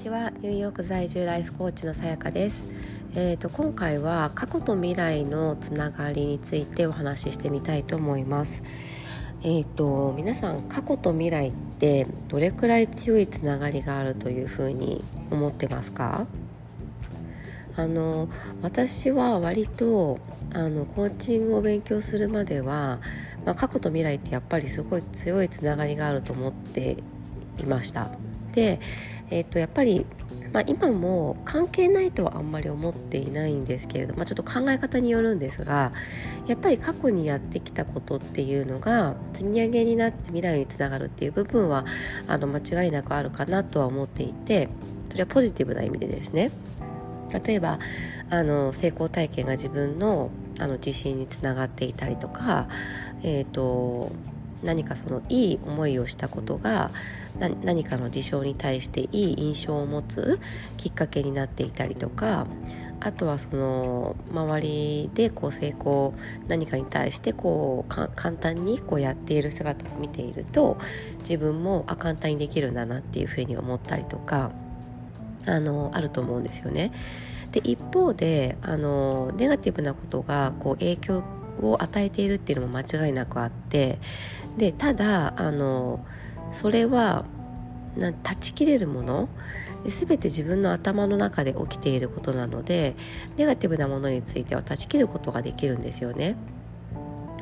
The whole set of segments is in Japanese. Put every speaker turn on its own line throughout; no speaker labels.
ちは。ニューヨーク在住ライフコーチのさやかです、えーと、今回は過去と未来のつながりについてお話ししてみたいと思います。えーと、皆さん過去と未来ってどれくらい強いつながりがあるというふうに思ってますか？あの私は割とあのコーチングを勉強するまでは、まあ、過去と未来ってやっぱりすごい強いつながりがあると思っていました、えー、とやっぱり、まあ、今も関係ないとはあんまり思っていないんですけれど、まあ、ちょっと考え方によるんですがやっぱり過去にやってきたことっていうのが積み上げになって未来につながるっていう部分はあの間違いなくあるかなとは思っていてそれはポジティブな意味でですね。例えばあの成功体験が自分のあの自信につながっていたりとか、えーと、何かそのいい思いをしたことが何かの事象に対していい印象を持つきっかけになっていたりとかあとはその周りでこう成功何かに対してこう簡単にこうやっている姿を見ていると自分もあ簡単にできるんだなっていうふうに思ったりとかあのあると思うんですよね。で一方であのネガティブなことがこう影響をを与えているっていうのも間違いなくあってでただあのそれはな断ち切れるもの全て自分の頭の中で起きていることなのでネガティブなものについては断ち切ることができるんですよね。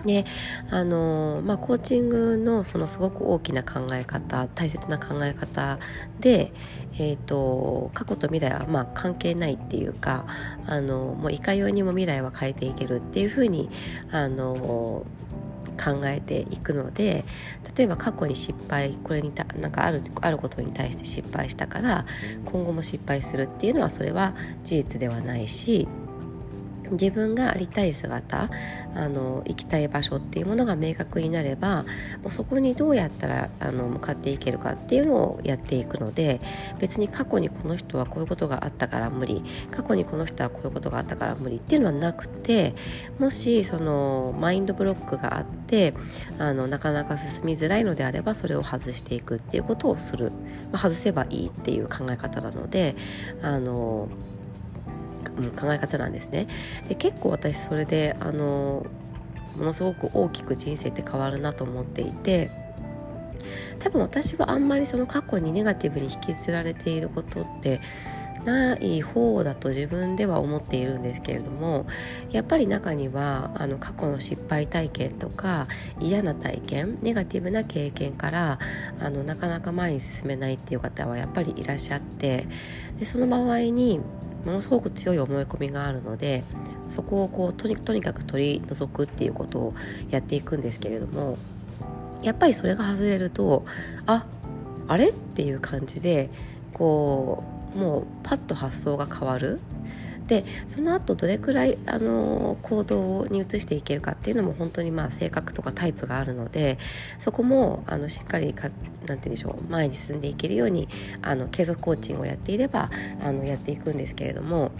であのまあ、コーチングのそのすごく大きな考え方大切な考え方で、えーと、過去と未来はまあ関係ないっていうかあのもういかようにも未来は変えていけるっていうふうにあの考えていくので例えば過去に失敗これにたなんかあるあることに対して失敗したから今後も失敗するっていうのはそれは事実ではないし自分がありたい姿あの行きたい場所っていうものが明確になればもうそこにどうやったらあの向かっていけるかっていうのをやっていくので別に過去にこの人はこういうことがあったから無理過去にこの人はこういうことがあったから無理っていうのはなくてもしそのマインドブロックがあってあのなかなか進みづらいのであればそれを外していくっていうことをする、まあ、外せばいいっていう考え方なのであの考え方なんですね。で結構私それであのものすごく大きく人生って変わるなと思っていて多分私はあんまりその過去にネガティブに引きずられていることってない方だと自分では思っているんですけれどもやっぱり中にはあの過去の失敗体験とか嫌な体験ネガティブな経験からあのなかなか前に進めないっていう方はやっぱりいらっしゃってでその場合にものすごく強い思い込みがあるのでそこをこうとにとにかく取り除くっていうことをやっていくんですけれどもやっぱりそれが外れるとああれ？っていう感じでこうもうパッと発想が変わる。でその後どれくらいあの行動に移していけるかっていうのも本当にまあ性格とかタイプがあるのでそこもあのしっかりかなんて言うんでしょう前に進んでいけるようにあの継続コーチングをやっていればあのやっていくんですけれども、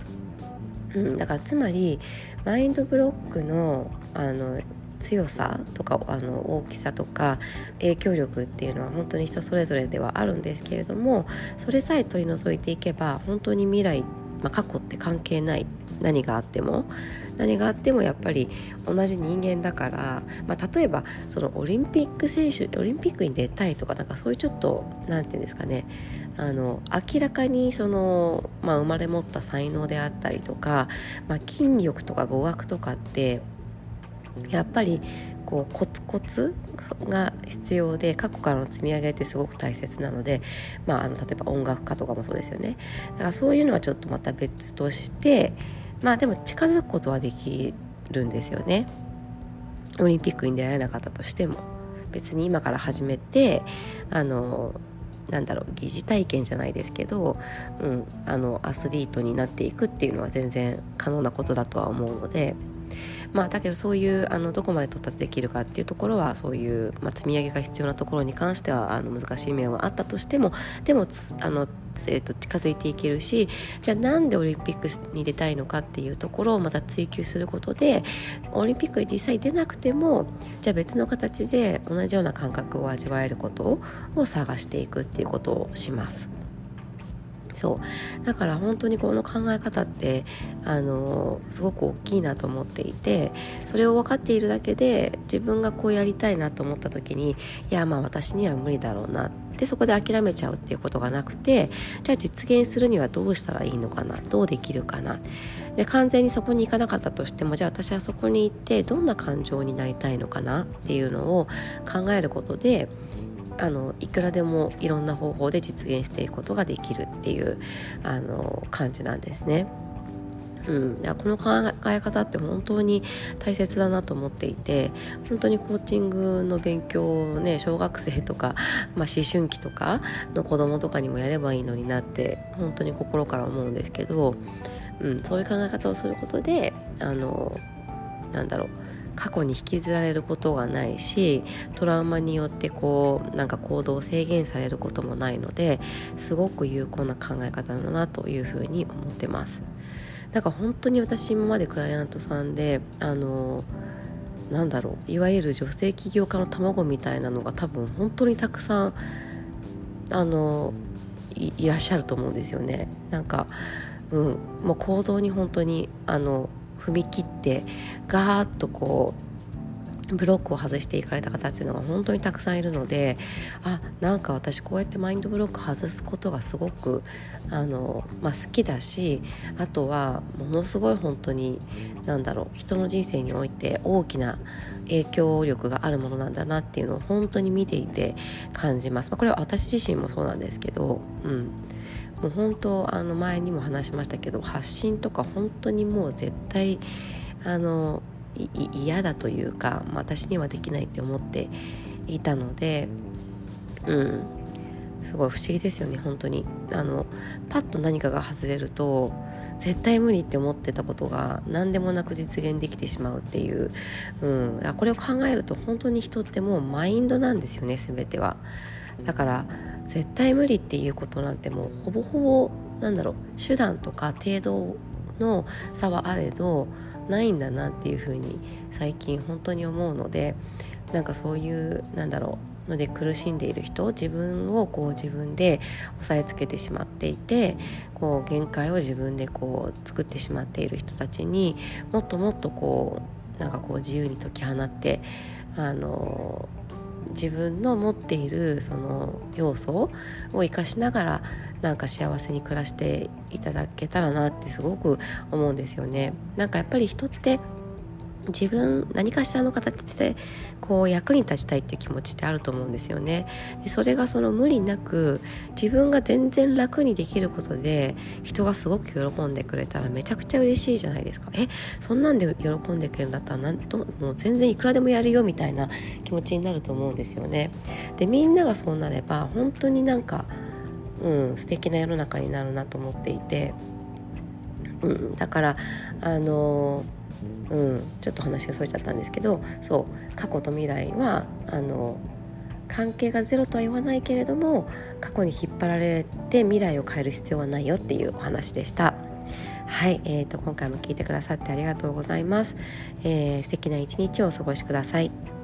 うん、だからつまりマインドブロックのあの強さとかあの大きさとか影響力っていうのは本当に人それぞれではあるんですけれどもそれさえ取り除いていけば本当に未来まあ、過去って関係ない何があっても。何があってもやっぱり同じ人間だから、まあ、例えばそのオリンピック選手オリンピックに出たいとかなんかそういうちょっと何て言うんですかね。あの明らかにその、まあ、生まれ持った才能であったりとか、まあ、筋力とか語学とかってやっぱりこうコツコツが必要で過去からの積み上げってすごく大切なので、まあ、あの例えば音楽家とかもそうですよね。だからそういうのはちょっとまた別としてまあでも近づくことはできるんですよね。オリンピックに出会えなかったとしても。別に今から始めてあのなんだろう疑似体験じゃないですけど、うん、あのアスリートになっていくっていうのは全然可能なことだとは思うのでまあ、だけどそういうあのどこまで到達できるかっていうところはそういう、まあ、積み上げが必要なところに関してはあの難しい面はあったとしてもでもあのえー、と近づいていけるしじゃあなんでオリンピックに出たいのかっていうところをまた追求することでオリンピックに実際出なくてもじゃあ別の形で同じような感覚を味わえることを探していくっていうことをします。そう。だから本当にこの考え方ってあのすごく大きいなと思っていてそれを分かっているだけで自分がこうやりたいなと思った時にいやまあ私には無理だろうなってそこで諦めちゃうっていうことがなくてじゃあ実現するにはどうしたらいいのかなどうできるかな。で完全にそこに行かなかったとしてもじゃあ私はそこに行ってどんな感情になりたいのかなっていうのを考えることであのいくらでもいろんな方法で実現していくことができるっていうあの感じなんですね。うん、この考え方って本当に大切だなと思っていて本当にコーチングの勉強をね小学生とか、まあ、思春期とかの子供とかにもやればいいのになって本当に心から思うんですけど、うん、そういう考え方をすることであのなんだろう。過去に引きずられることがないしトラウマによってこうなんか行動を制限されることもないのですごく有効な考え方だなというふうに思ってます。だから本当に私今までクライアントさんであのなんだろういわゆる女性起業家の卵みたいなのが多分本当にたくさんあのいらっしゃると思うんですよね。なんかうん、もう行動に本当にあの踏み切ってガーッとこうブロックを外していかれた方っていうのが本当にたくさんいるのであなんか私こうやってマインドブロック外すことがすごくあの、まあ、好きだしあとはものすごい本当に何だろう人の人生において大きな影響力があるものなんだなっていうのを本当に見ていて感じます。まあ、これは私自身もそうなんですけど、うん、もう本当あの前にも話しましたけど発信とか本当にもう絶対あの嫌だというか、まあ、私にはできないって思っていたのでうん。すごい不思議ですよね本当に。あのパッと何かが外れると絶対無理って思ってたことが何でもなく実現できてしまうっていう、うん、これを考えると本当に人ってもうマインドなんですよね全ては。だから絶対無理っていうことなんてもうほぼほぼなんだろう手段とか程度の差はあれどないんだなっていうふうに最近本当に思うのでなんかそういうなんだろうので苦しんでいる人自分をこう自分で押さえつけてしまっていてこう限界を自分でこう作ってしまっている人たちにもっともっとこうなんかこう自由に解き放ってあの自分の持っているその要素を生かしながらなんか幸せに暮らしていただけたらなってすごく思うんですよね。なんかやっぱり人って自分何かしらの形でこう役に立ちたいっていう気持ちってあると思うんですよね。でそれがその無理なく自分が全然楽にできることで人がすごく喜んでくれたらめちゃくちゃ嬉しいじゃないですか。えそんなんで喜んでくれるんだったらなんともう全然いくらでもやるよみたいな気持ちになると思うんですよね。でみんながそうなれば本当になんかうん素敵な世の中になるなと思っていて。うん、だからあのーうん、ちょっと話がそれちゃったんですけどそう過去と未来はあの関係がゼロとは言わないけれども過去に引っ張られて未来を変える必要はないよっていうお話でした。はい、えーと、今回も聞いてくださってありがとうございます。えー、素敵な一日をお過ごしください。